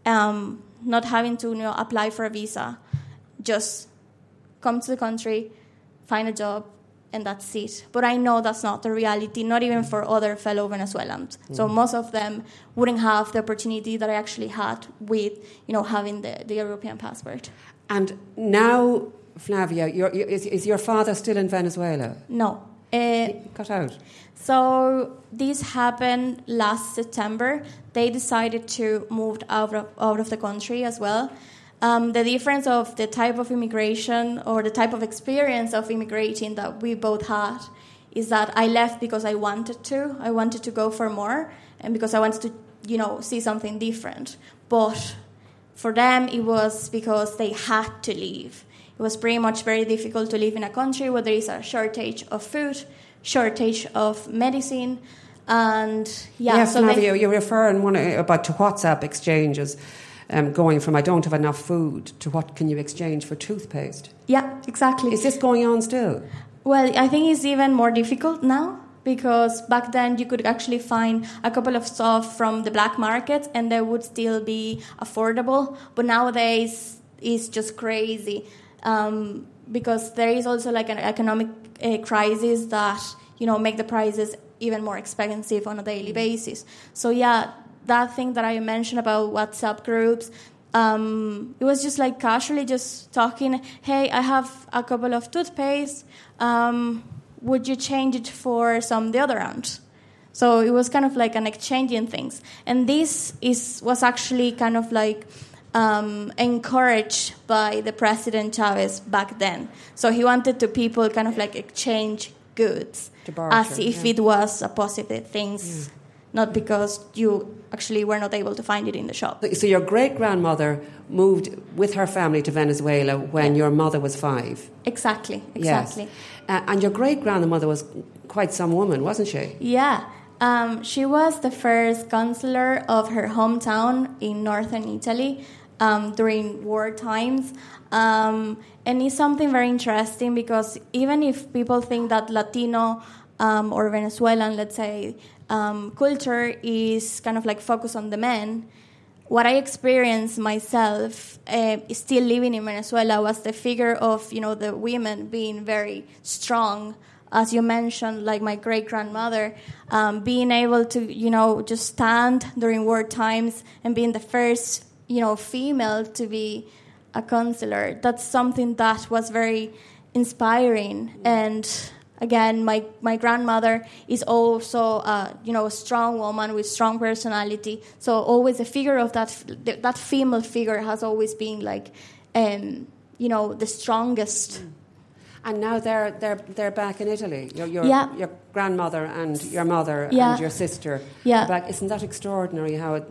um, not having to you know, apply for a visa, just come to the country, find a job, and that's it. But I know that's not the reality, not even for other fellow Venezuelans. Mm. So most of them wouldn't have the opportunity that I actually had with, you know, having the, the European passport. And now, Flavia, is, is, your father still in Venezuela? No. Uh, cut out. So this happened last September. They decided to move out of, out of the country as well. Um, the difference of the type of immigration or the type of experience of immigrating that we both had is that I left because I wanted to. I wanted to go for more and because I wanted to, you know, see something different. But for them, it was because they had to leave. It was pretty much very difficult to live in a country where there is a shortage of food, shortage of medicine, and yeah. Yes, so they, you're referring one, about to WhatsApp exchanges um, going from I don't have enough food to what can you exchange for toothpaste? Yeah, exactly. Is this going on still? Well, I think it's even more difficult now because back then you could actually find a couple of stuff from the black market and they would still be affordable. But nowadays it's just crazy um, because there is also like an economic uh, crisis that you know make the prices even more expensive on a daily basis. So yeah, that thing that I mentioned about WhatsApp groups, um, it was just like casually just talking. Hey, I have a couple of toothpaste. Um, would you change it for some deodorant? So it was kind of like an exchanging things, and this is was actually kind of like um, encouraged by the president Chavez back then. So he wanted to people kind of like exchange goods as if yeah. it was a positive things. Not because you actually were not able to find it in the shop. So your great grandmother moved with her family to Venezuela when yeah. your mother was five. Exactly, exactly. Yes. Uh, and your great grandmother was quite some woman, wasn't she? Yeah. Um, she was the first consular of her hometown in northern Italy um, during war times. Um, and it's something very interesting because even if people think that Latino um, or Venezuelan, let's say, um, culture is kind of like focused on the men. What I experienced myself, uh, still living in Venezuela, was the figure of you know the women being very strong, as you mentioned, like my great grandmother, um, being able to you know just stand during war times and being the first you know female to be a counselor. That's something that was very inspiring and again my, my grandmother is also uh, you know a strong woman with strong personality so always a figure of that that female figure has always been like um, you know the strongest and now they're they're they're back in Italy. Your your, yeah. your grandmother and your mother yeah. and your sister. Yeah. Back. Isn't that extraordinary? How it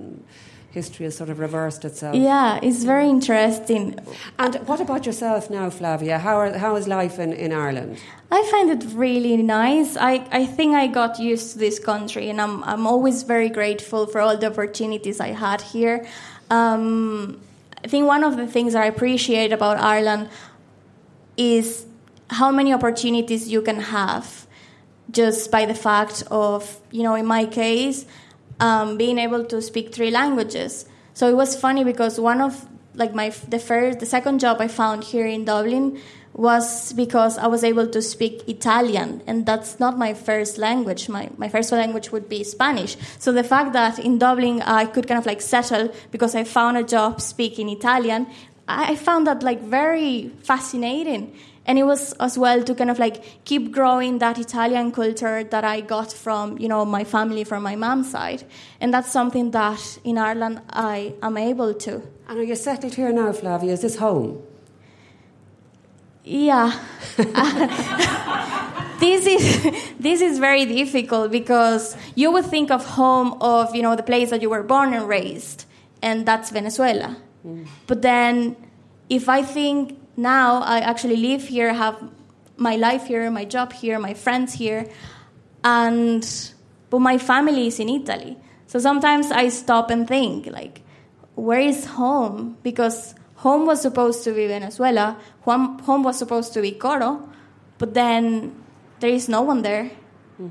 history has sort of reversed itself. Yeah, it's very interesting. And what about yourself now, Flavia? How, are, how is life in, in Ireland? I find it really nice. I, I think I got used to this country, and I'm, I'm always very grateful for all the opportunities I had here. Um, I think one of the things that I appreciate about Ireland is how many opportunities you can have just by the fact of, you know, in my case, um, being able to speak three languages. So it was funny because one of like my the first the second job I found here in Dublin was because I was able to speak Italian, and that's not my first language. My, my first language would be Spanish. So the fact that in Dublin I could kind of like settle because I found a job speaking Italian, I found that like very fascinating. And it was as well to kind of like keep growing that Italian culture that I got from, you know, my family from my mom's side. And that's something that in Ireland I am able to. And are you settled here now, Flavia? Is this home? Yeah. *laughs* this is this is very difficult because you would think of home of you know the place that you were born and raised, and that's Venezuela. Mm. But then, if I think now I actually live here, have my life here, my job here, my friends here, and but my family is in Italy. So sometimes I stop and think like, where is home? Because home was supposed to be Venezuela, home, was supposed to be Coro, but then there is no one there. Mm.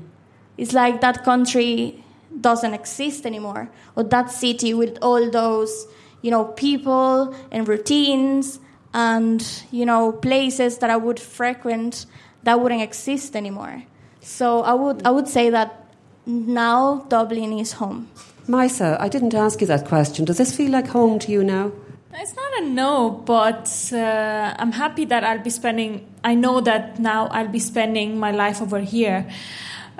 It's like that country doesn't exist anymore, or that city with all those, you know, people and routines and you know places that I would frequent that wouldn't exist anymore. So I would I would say that now Dublin is home. Maisa, I didn't ask you that question. Does this feel like home to you now? It's not a no, but uh, I'm happy that I'll be spending. I know that now I'll be spending my life over here.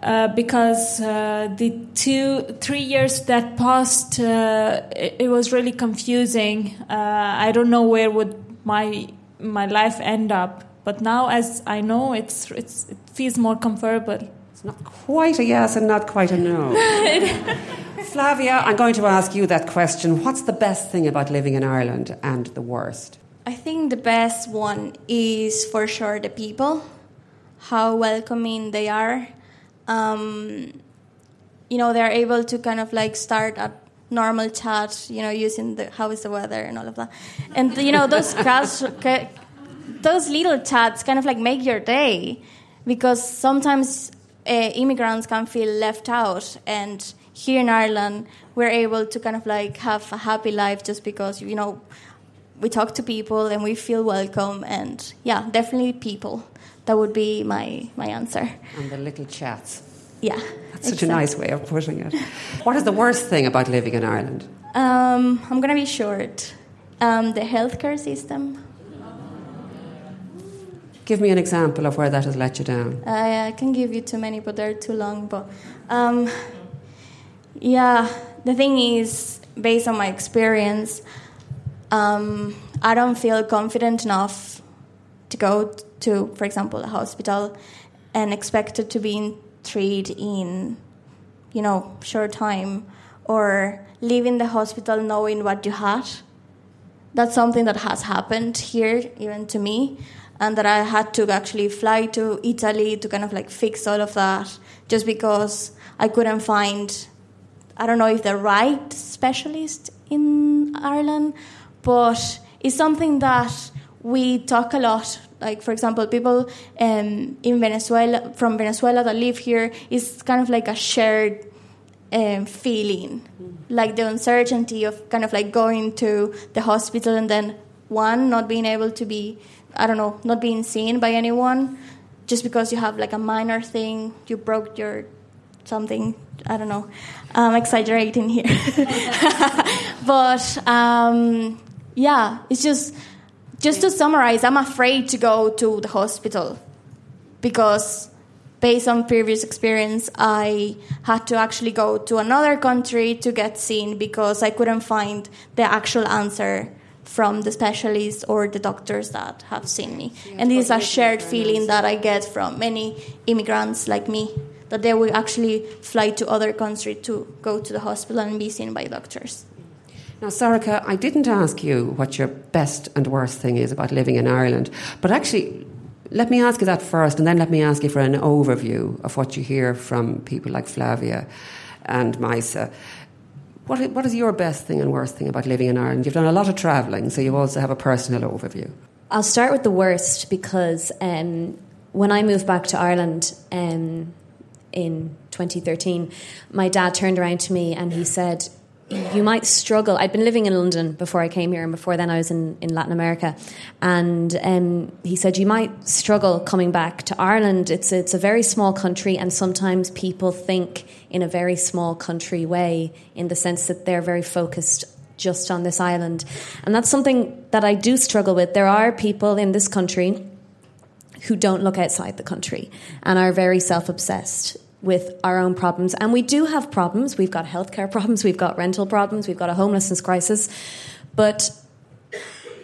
Uh, because uh, the two, three years that passed, uh, it, it, was really confusing. Uh, I don't know where would my my life end up. But now, as I know, it's, it's it feels more comfortable. It's not quite a yes and not quite a no. *laughs* Flavia, I'm going to ask you that question. What's the best thing about living in Ireland and the worst? I think the best one is for sure the people, how welcoming they are. Um, you know, they're able to kind of like start a normal chat, you know, using the how is the weather and all of that. And, you know, those, *laughs* those little chats kind of like make your day because sometimes uh, immigrants can feel left out and here in Ireland, we're able to kind of like have a happy life just because, you know, we talk to people and we feel welcome. And yeah, definitely people. That would be my, my answer. And the little chats. Yeah. That's such exactly. a nice way of putting it. what is the worst thing about living in Ireland? Um, I'm going to be short. Um, the healthcare system. Give me an example of where that has let you down. I can give you too many, but they're too long. But um, yeah, the thing is, based on my experience, um, I don't feel confident enough to go to, for example, a hospital and expected to be treated in, you know, short time or leaving the hospital knowing what you had. That's something that has happened here, even to me, and that I had to actually fly to Italy to kind of like fix all of that just because I couldn't find I don't know if the right specialist in Ireland, but it's something that we talk a lot. Like, for example, people um, in Venezuela, from Venezuela that live here, is kind of like a shared um, feeling, mm. like the uncertainty of kind of like going to the hospital and then one not being able to be, I don't know, not being seen by anyone, just because you have like a minor thing, you broke your something. I don't know. I'm exaggerating here. *laughs* *laughs* but um, yeah, it's just just to summarize. I'm afraid to go to the hospital because based on previous experience, I had to actually go to another country to get seen because I couldn't find the actual answer from the specialists or the doctors that have seen me. and this is a shared feeling that I get from many immigrants like me that they will actually fly to other countries to go to the hospital and be seen by doctors. Now, Sorcha, I didn't ask you what your best and worst thing is about living in Ireland, but actually, let me ask you that first, and then let me ask you for an overview of what you hear from people like Flavia and Maisa. What, what is your best thing and worst thing about living in Ireland? You've done a lot of travelling, so you also have a personal overview. I'll start with the worst because um, when I moved back to Ireland um, in 2013, my dad turned around to me and he said, you might struggle. I'd been living in London before I came here, and before then I was in, in Latin America. And um, he said you might struggle coming back to Ireland. It's it's a very small country, and sometimes people think in a very small country way, in the sense that they're very focused just on this island. And that's something that I do struggle with. There are people in this country who don't look outside the country and are very self obsessed with our own problems. And we do have problems. We've got healthcare *laughs* problems, we've got rental problems, we've got a homelessness crisis. But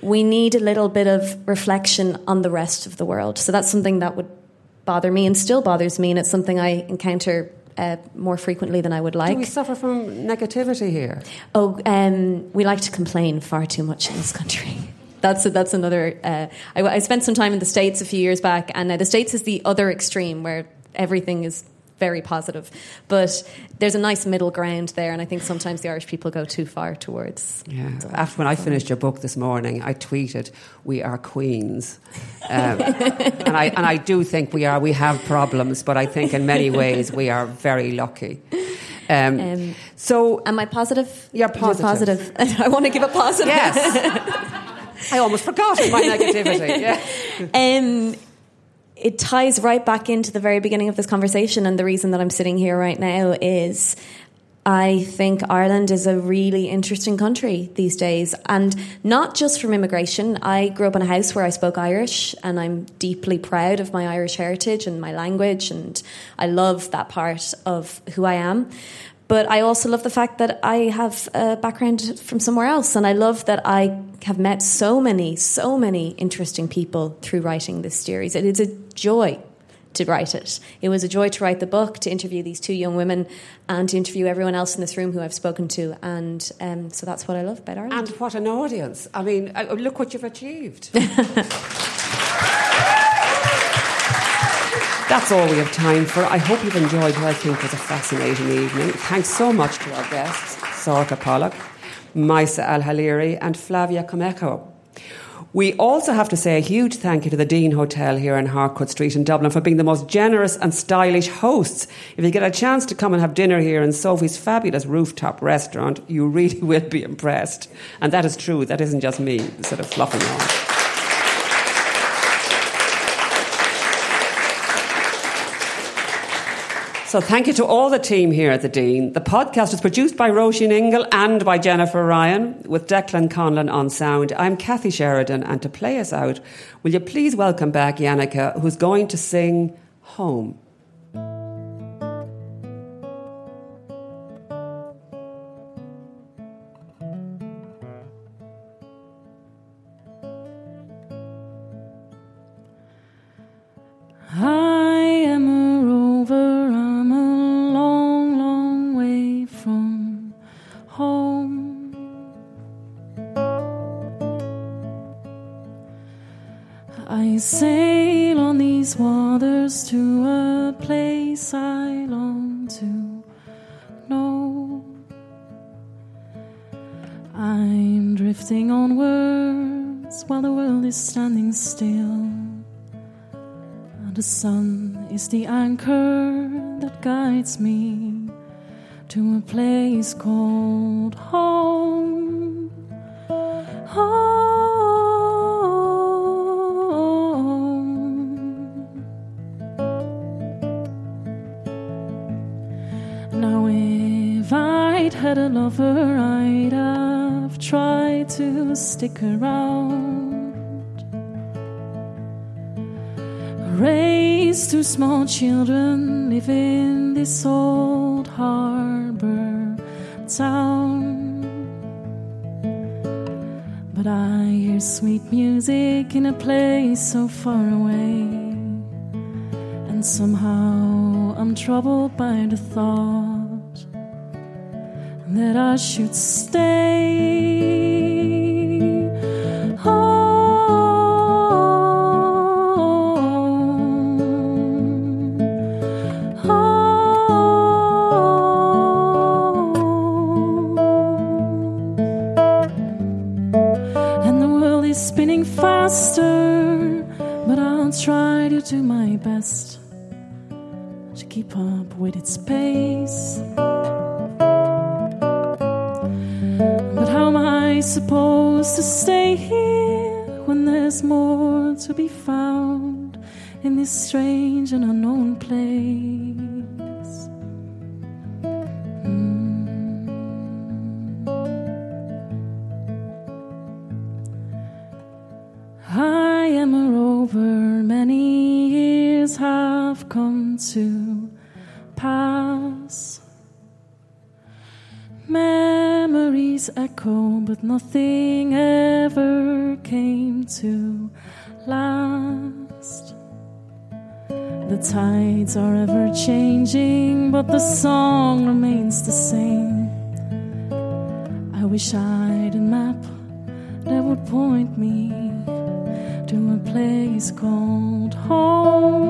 we need a little bit of reflection on the rest of the world. So that's something that would bother me and still bothers me. And it's something I encounter uh, more frequently than I would like. Do we suffer from negativity here? Oh, um, we like to complain far too much in this country. *laughs* That's a, that's another. Uh, I, I, spent some time in the states a few years back, and uh, the states is the other extreme where everything is very positive. But there's a nice middle ground there, and I think sometimes the Irish people go too far towards. Yeah. After when I finished your book this morning, I tweeted, "We are queens," *laughs* um, and I and I do think we are. We have problems, but I think in many ways we are very lucky. Um, um, so, am I positive? You're positive. You're positive. *laughs* I want to give a positive. Yes. *laughs* I almost forgot my negativity. Yeah. Um, it ties right back into the very beginning of this conversation, and the reason that I'm sitting here right now is I think Ireland is a really interesting country these days, and not just from immigration. I grew up in a house where I spoke Irish, and I'm deeply proud of my Irish heritage and my language, and I love that part of who I am. But I also love the fact that I have a background from somewhere else. And I love that I have met so many, so many interesting people through writing this series. It is a joy to write it. It was a joy to write the book, to interview these two young women, and to interview everyone else in this room who I've spoken to. And um, so that's what I love about Ireland. And what an audience. I mean, uh, look what you've achieved. *laughs* That's all we have time for. I hope you've enjoyed what I think was a fascinating evening. Thanks so much to our guests, Sorcha Pollak, Maisa Al Hariri, and Flavia Camejo. We also have to say a huge thank you to the Dean Hotel here in Harcourt Street in Dublin for being the most generous and stylish hosts. If you get a chance to come and have dinner here in Sophie's fabulous rooftop restaurant, you really *laughs* will be impressed. And that is true, that isn't just me sort of fluffing on. So thank you to all the team here at the Dean. The podcast is produced by Roisin Ingle and by Jennifer Ryan, with Declan Conlon on sound. I'm Kathy Sheridan, and to play us out, will you please welcome back Janneke, who's going to sing Home. The world is standing still, and the sun is the anchor that guides me to a place called home. Home. Had a lover, I'd have tried to stick around raised two small children live in this old harbor town. But I hear sweet music in a place so far away, and somehow I'm troubled by the thought that I should stay. Oh. And the world is spinning faster, but I'll try to do my best to keep up with its pace. Supposed to stay here when there's more to be found in this strange and unknown place? Hmm. I am a rover, many years have come to pass. Echo, but nothing ever came to last. The tides are ever changing, but the song remains the same. I wish I'd a map that would point me to a place called. Home.